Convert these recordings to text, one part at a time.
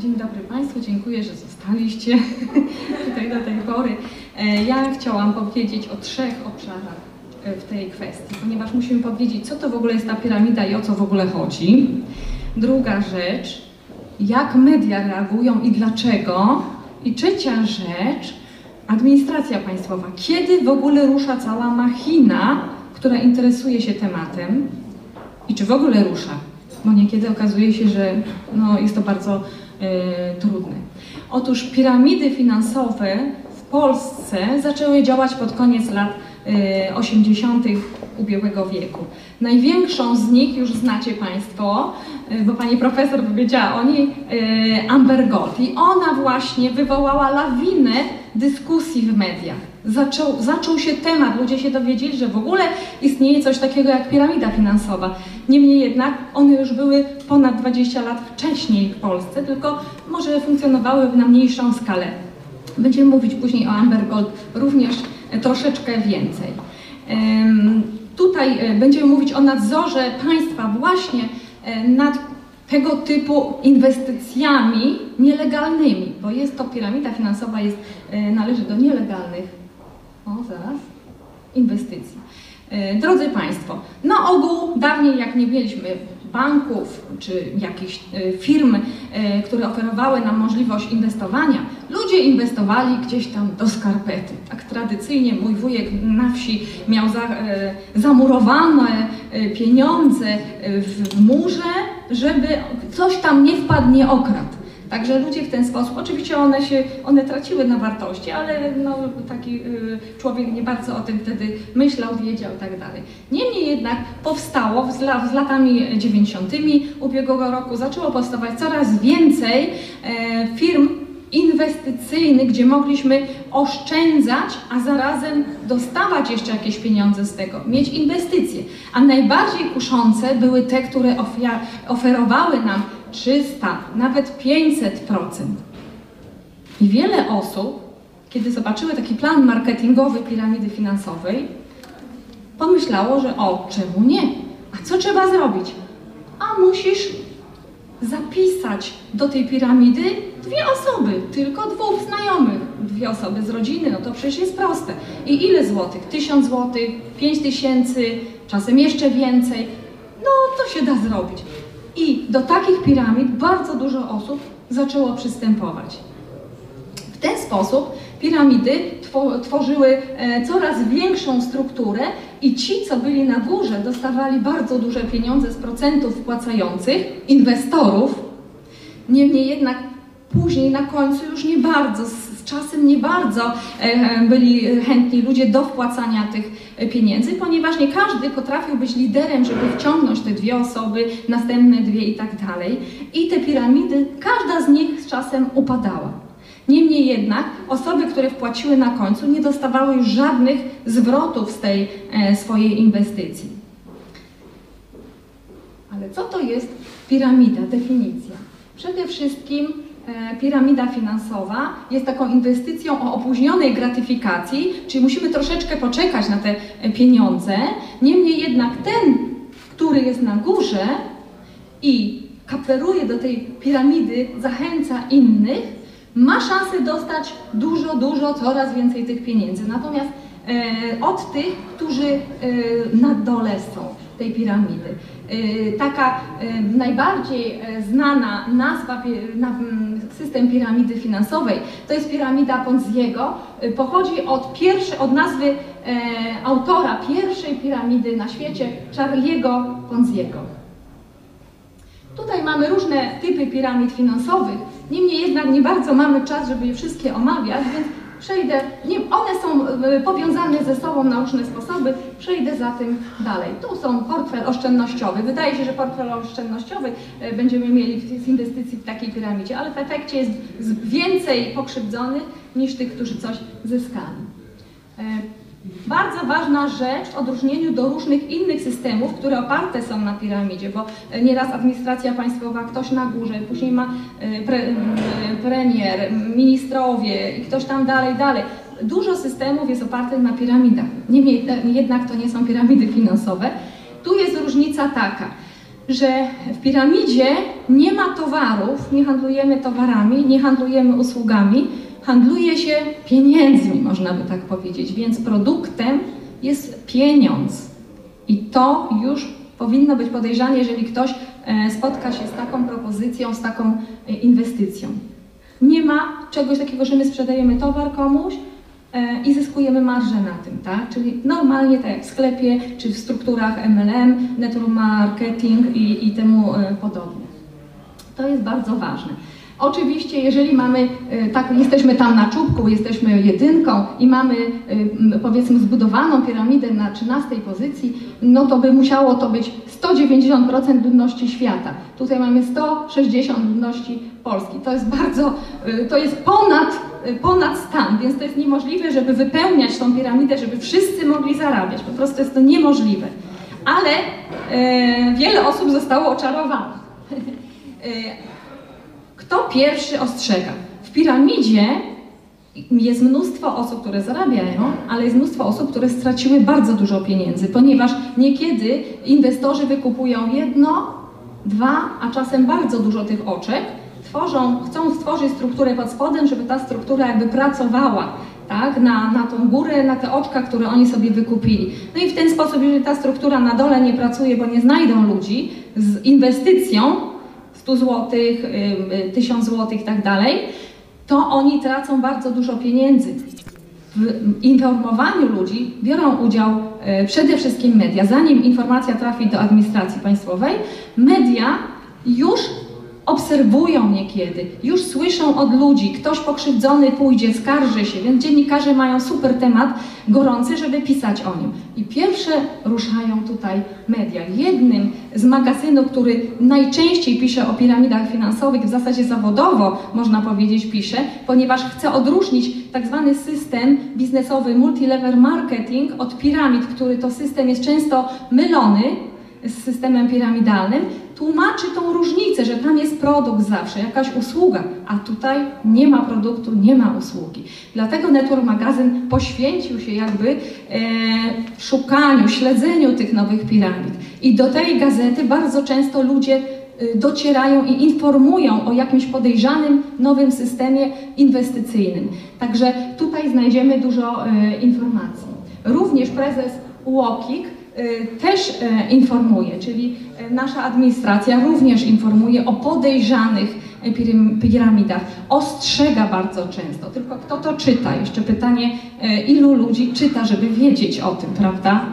Dzień dobry Państwu, dziękuję, że zostaliście tutaj do tej pory. E, ja chciałam powiedzieć o trzech obszarach e, w tej kwestii, ponieważ musimy powiedzieć, co to w ogóle jest ta piramida i o co w ogóle chodzi. Druga rzecz, jak media reagują i dlaczego. I trzecia rzecz, administracja państwowa. Kiedy w ogóle rusza cała machina, która interesuje się tematem i czy w ogóle rusza? Bo niekiedy okazuje się, że no, jest to bardzo e, trudne. Otóż piramidy finansowe w Polsce zaczęły działać pod koniec lat 80. ubiegłego wieku. Największą z nich już znacie Państwo, bo Pani Profesor powiedziała o niej, Amber Gold. I ona właśnie wywołała lawinę dyskusji w mediach. Zaczął, zaczął się temat, ludzie się dowiedzieli, że w ogóle istnieje coś takiego jak piramida finansowa. Niemniej jednak one już były ponad 20 lat wcześniej w Polsce, tylko może funkcjonowały na mniejszą skalę. Będziemy mówić później o Amber Gold również troszeczkę więcej. Tutaj e, będziemy mówić o nadzorze państwa właśnie e, nad tego typu inwestycjami nielegalnymi, bo jest to piramida finansowa, jest, e, należy do nielegalnych, o zaraz, inwestycji. Drodzy Państwo, na ogół dawniej jak nie mieliśmy banków czy jakichś firm, które oferowały nam możliwość inwestowania, ludzie inwestowali gdzieś tam do skarpety. Tak tradycyjnie mój wujek na wsi miał za, e, zamurowane pieniądze w murze, żeby coś tam nie wpadł, nie okradł. Także ludzie w ten sposób, oczywiście one się, one traciły na wartości, ale no, taki y, człowiek nie bardzo o tym wtedy myślał, wiedział i tak dalej. Niemniej jednak powstało z, latami 90. ubiegłego roku, zaczęło powstawać coraz więcej e, firm inwestycyjnych, gdzie mogliśmy oszczędzać, a zarazem dostawać jeszcze jakieś pieniądze z tego, mieć inwestycje. A najbardziej kuszące były te, które oferowały nam 300, nawet 500%. I wiele osób, kiedy zobaczyły taki plan marketingowy piramidy finansowej, pomyślało, że o, czemu nie? A co trzeba zrobić? A musisz zapisać do tej piramidy dwie osoby, tylko dwóch znajomych. Dwie osoby z rodziny, no to przecież jest proste. I ile złotych? Tysiąc złotych, pięć tysięcy, czasem jeszcze więcej. No to się da zrobić. I do takich piramid bardzo dużo osób zaczęło przystępować. W ten sposób piramidy tworzyły e, coraz większą strukturę i ci, co byli na górze, dostawali bardzo duże pieniądze z procentów wpłacających, inwestorów. Niemniej jednak później na końcu już nie bardzo, z czasem nie bardzo e, byli chętni ludzie do wpłacania tych pieniędzy, ponieważ nie każdy potrafił być liderem, żeby wciągnąć te dwie osoby, następne dwie i tak dalej. I te piramidy, każda z nich z czasem upadała. Niemniej jednak osoby, które wpłaciły na końcu, nie dostawały już żadnych zwrotów z tej e, swojej inwestycji. Ale co to jest piramida? Definicja. Przede wszystkim E, piramida finansowa jest taką inwestycją o opóźnionej gratyfikacji, czyli musimy troszeczkę poczekać na te e, pieniądze. Niemniej jednak ten, który jest na górze i kaperuje do tej piramidy, zachęca innych, ma szansę dostać dużo, dużo, coraz więcej tych pieniędzy. Natomiast e, od tych, którzy e, na dole są tej piramidy. E, taka e, najbardziej e, znana nazwa, system piramidy finansowej, to jest piramida Ponziego. Pochodzi od, pierwszej, od nazwy autora pierwszej piramidy na świecie, Charlie'ego Ponziego. Tutaj mamy różne typy piramid finansowych, niemniej jednak nie bardzo mamy czas, żeby je wszystkie omawiać, więc przejdę, nie, one są e, powiązane ze sobą na różne sposoby, przejdę za tym dalej. Tu są portfel oszczędnościowy. Wydaje się, że portfel oszczędnościowy e, będziemy mieli z inwestycji w takiej piramidzie, ale w efekcie jest więcej pokrzywdzonych niż tych, którzy coś zyskali. E, bardzo ważna rzecz w odróżnieniu do różnych innych systemów, które oparte są na piramidzie, bo nieraz administracja państwowa, ktoś na górze, później ma e, pre, e, premier, ministrowie i ktoś tam dalej, dalej. Dużo systemów jest opartych na piramidach. Niemniej jednak to nie są piramidy finansowe. Tu jest różnica taka, że w piramidzie nie ma towarów, nie handlujemy towarami, nie handlujemy usługami, handluje się pieniędzmi, można by tak powiedzieć, więc produktem jest pieniądz. I to już powinno być podejrzane, jeżeli ktoś e, spotka się z taką propozycją, z taką e, inwestycją. Nie ma czegoś takiego, że my sprzedajemy towar komuś e, i zyskujemy marżę na tym, tak? Czyli normalnie tak jak w sklepie, czy w strukturach MLM, network marketing i, i temu podobne. To jest bardzo ważne. Oczywiście, jeżeli mamy, tak, jesteśmy tam na czubku, jesteśmy jedynką i mamy powiedzmy zbudowaną piramidę na 13 pozycji, no to by musiało to być 190% ludności świata. Tutaj mamy 160 ludności Polski. To jest bardzo, to jest ponad, ponad stan, więc to jest niemożliwe, żeby wypełniać tą piramidę, żeby wszyscy mogli zarabiać. Po prostu jest to niemożliwe. Ale e, wiele osób zostało oczarowanych. Kto pierwszy ostrzega? W piramidzie jest mnóstwo osób, które zarabiają, ale jest mnóstwo osób, które straciły bardzo dużo pieniędzy, ponieważ niekiedy inwestorzy wykupują jedno, dwa, a czasem bardzo dużo tych oczek, tworzą, chcą stworzyć strukturę pod spodem, żeby ta struktura jakby pracowała tak, na, na tą górę, na te oczka, które oni sobie wykupili. No i w ten sposób, jeżeli ta struktura na dole nie pracuje, bo nie znajdą ludzi z inwestycją, 100 zł, 1000 zł i tak dalej, to oni tracą bardzo dużo pieniędzy. W informowaniu ludzi biorą udział e, przede wszystkim media. Zanim informacja trafi do administracji państwowej, media już obserwują niekiedy, już słyszą od ludzi, ktoś pokrzywdzony pójdzie, skarży się, więc dziennikarze mają super temat gorący, żeby pisać o nim. I pierwsze ruszają tutaj media. Jednym z magazynów, który najczęściej pisze o piramidach finansowych, w zasadzie zawodowo można powiedzieć pisze, ponieważ chce odróżnić tak zwany system biznesowy multilevel marketing od piramid, który to system jest często mylony z systemem piramidalnym, tłumaczy tą różnicę, że tam jest produkt zawsze, jakaś usługa, a tutaj nie ma produktu, nie ma usługi. Dlatego Network Magazyn poświęcił się jakby e, szukaniu, śledzeniu tych nowych piramid. I do tej gazety bardzo często ludzie e, docierają i informują o jakimś podejrzanym nowym systemie inwestycyjnym. Także tutaj znajdziemy dużo e, informacji. Również prezes UOKiK też y, informuje, czyli y, nasza administracja również informuje o podejrzanych piramidach, ostrzega bardzo często. Tylko kto to czyta? Jeszcze pytanie, ilu ludzi czyta, żeby wiedzieć o tym, prawda?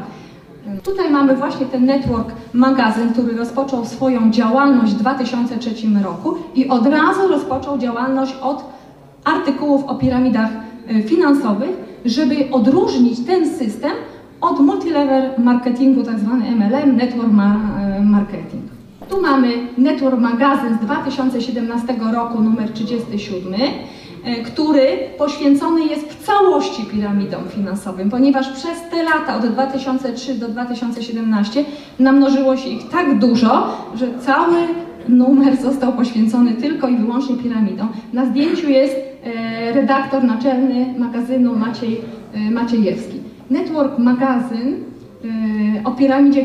Tutaj mamy właśnie ten network magazyn, który rozpoczął swoją działalność w 2003 roku i od razu rozpoczął działalność od artykułów o piramidach finansowych, żeby odróżnić ten system od multilevel marketingu, tak zwany MLM, Network e, Marketing. Tu mamy Network Magazyn z 2017 roku, numer 37, e, który poświęcony jest w całości piramidom finansowym, ponieważ przez te lata, od 2003 do 2017, namnożyło się ich tak dużo, że cały numer został poświęcony tylko i wyłącznie piramidom. Na zdjęciu jest e, redaktor naczelny magazynu Maciej Maciejewski. Network Magazyn y, o piramidzie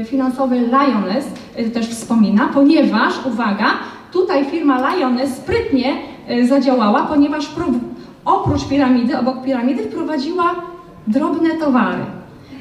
y, finansowej Lioness y, też wspomina, ponieważ, uwaga, tutaj firma Lioness sprytnie zadziałała, ponieważ oprócz piramidy, obok piramidy wprowadziła drobne towary.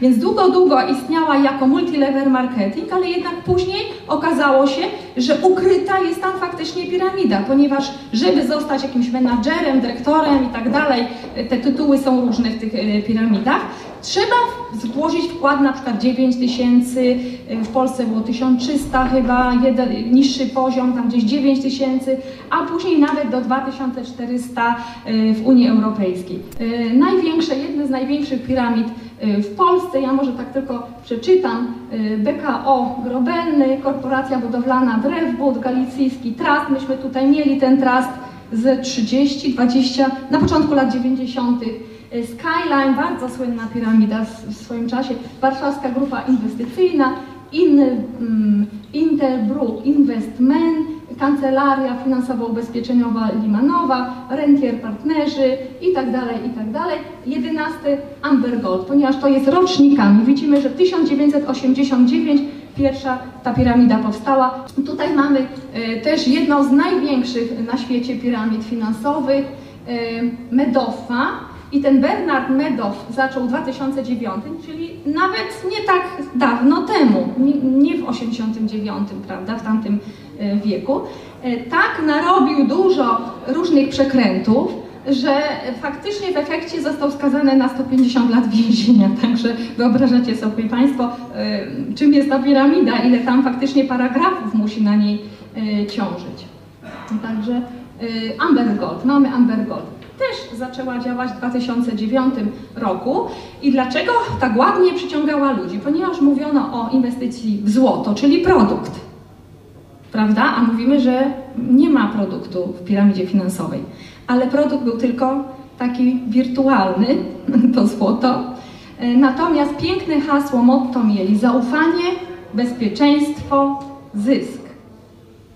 Więc długo, długo istniała jako multilevel marketing, ale jednak później okazało się, że ukryta jest tam faktycznie piramida, ponieważ żeby zostać jakimś menadżerem, dyrektorem i tak dalej, te tytuły są różne w tych e, piramidach, trzeba złożyć wkład na przykład 9 tysięcy, e, w Polsce było 1300 chyba, jeden, niższy poziom, tam gdzieś 9 tysięcy, a później nawet do 2400 e, w Unii Europejskiej. Największe, jedne z największych piramid w Polsce, ja może tak tylko przeczytam, BKO Grobelny, Korporacja Budowlana Drewbud, Galicyjski Trust, myśmy tutaj mieli ten trust z 30, 20, na początku lat 90. Skyline, bardzo słynna piramida w swoim czasie, Warszawska Grupa Inwestycyjna, In, um, Interbru Investment, Kancelaria Finansowo-Ubezpieczeniowa Limanowa, Rentier Partnerzy i dalej, i tak dalej. 11 Amber Gold, ponieważ to jest rocznikami. Widzimy, że 1989 pierwsza ta piramida powstała. Tutaj mamy e, też jedną z największych na świecie piramid finansowych, e, Medoffa. I ten Bernard Madoff zaczął w 2009, czyli nawet nie tak dawno temu, nie, w 89, prawda, w tamtym e, wieku. E, Tak narobił dużo różnych przekrętów, że faktycznie w efekcie został skazany na 150 lat więzienia. Także wyobrażacie sobie Państwo, e, czym jest ta piramida, ile tam faktycznie paragrafów musi na niej ciążyć. Także Amber Gold, mamy Amber Gold. Też zaczęła działać w 2009 roku. I dlaczego tak ładnie przyciągała ludzi? Ponieważ mówiono o inwestycji w złoto, czyli produkt prawda? A mówimy, że nie ma produktu w piramidzie finansowej, ale produkt był tylko taki wirtualny, to złoto. E, Natomiast piękne hasło, motto mieli zaufanie, bezpieczeństwo, zysk.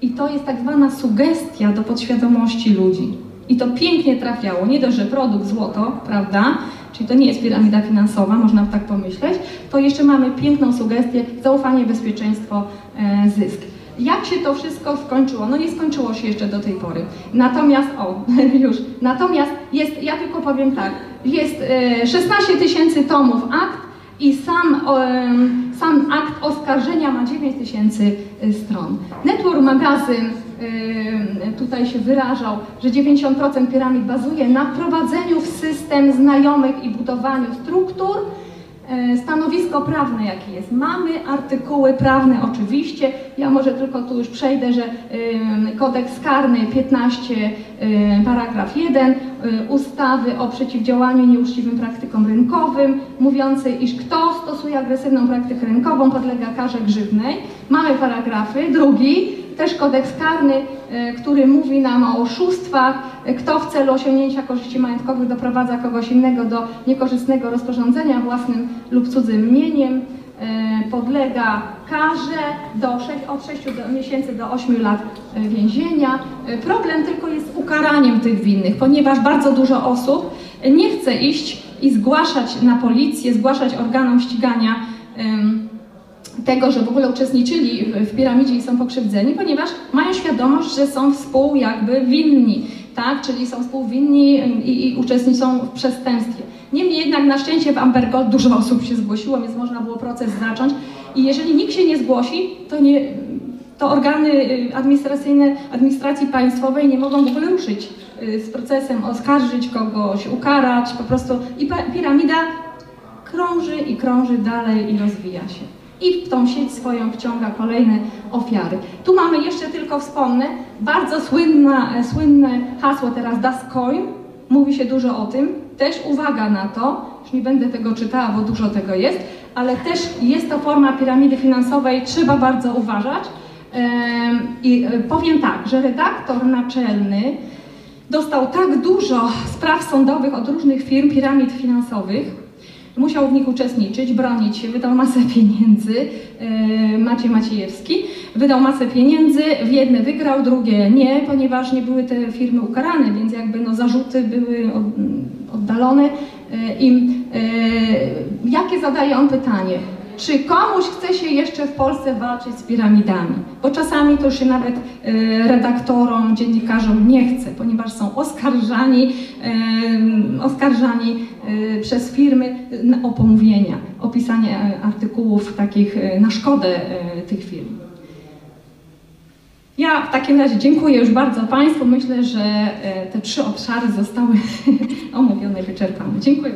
I to jest tak zwana sugestia do podświadomości ludzi. I to pięknie trafiało. Nie dość, że produkt złoto, prawda? Czyli to nie jest piramida finansowa, można tak pomyśleć. To jeszcze mamy piękną sugestię zaufanie, bezpieczeństwo, e, zysk. Jak się to wszystko skończyło? No nie skończyło się jeszcze do tej pory. Natomiast, o, już, natomiast jest, ja tylko powiem tak, jest e, 16 tysięcy tomów akt i sam, em, sam akt oskarżenia ma 9 tysięcy y, stron. Network Magazyn tutaj się wyrażał, że 90% piramid bazuje na wprowadzeniu w system znajomych i budowaniu struktur. E, Stanowisko prawne jakie jest? Mamy artykuły prawne oczywiście. Ja może tylko tu już przejdę, że kodeks karny 15 em, paragraf 1 y, ustawy o przeciwdziałaniu nieuczciwym praktykom rynkowym mówiącej, iż kto stosuje agresywną praktykę rynkową podlega karze grzywnej. Mamy paragrafy. Drugi też kodeks karny, e, który mówi nam o oszustwach, e, kto w celu osiągnięcia korzyści majątkowych doprowadza kogoś innego do niekorzystnego rozporządzenia własnym lub cudzym mieniem, e, podlega karze do 6, od 6 do, miesięcy do 8 lat więzienia. Problem tylko jest ukaraniem tych winnych, ponieważ bardzo dużo osób nie chce iść i zgłaszać na policję, zgłaszać organom ścigania tego, że w ogóle uczestniczyli w, piramidzie i są pokrzywdzeni, ponieważ mają świadomość, że są współ jakby winni, tak? czyli są współwinni i, i uczestniczą w przestępstwie. Niemniej jednak na szczęście w Amber Gold dużo osób się zgłosiło, więc można było proces zacząć i jeżeli nikt się nie zgłosi, to nie, to organy y, administracyjne administracji państwowej nie mogą w ogóle ruszyć y, z procesem, oskarżyć kogoś, ukarać, po prostu i piramida krąży i krąży dalej i rozwija się. I w tą sieć swoją wciąga kolejne ofiary. Tu mamy jeszcze tylko wspomnę, bardzo słynna, e, słynne hasło teraz Das Coin. Mówi się dużo o tym. Też uwaga na to, już nie będę tego czytała, bo dużo tego jest, ale też jest to forma piramidy finansowej, trzeba bardzo uważać. I e, powiem tak, że redaktor naczelny dostał tak dużo spraw sądowych od różnych firm, piramid finansowych, musiał w nich uczestniczyć, bronić się, wydał masę pieniędzy, e, Maciej Maciejewski, wydał masę pieniędzy, w jedne wygrał, drugie nie, ponieważ nie były te firmy ukarane, więc jakby no zarzuty były od, oddalone e, im. E, jakie zadaje on pytanie? Czy komuś chce się jeszcze w Polsce walczyć z piramidami? Bo czasami to się nawet e, redaktorom, dziennikarzom nie chce, ponieważ są oskarżani, e, oskarżani e, przez firmy o pomówienia, o pisanie artykułów takich na szkodę tych firm. Ja w takim razie dziękuję już bardzo Państwu. Myślę, że te trzy obszary zostały omówione, wyczerpane. Dziękuję.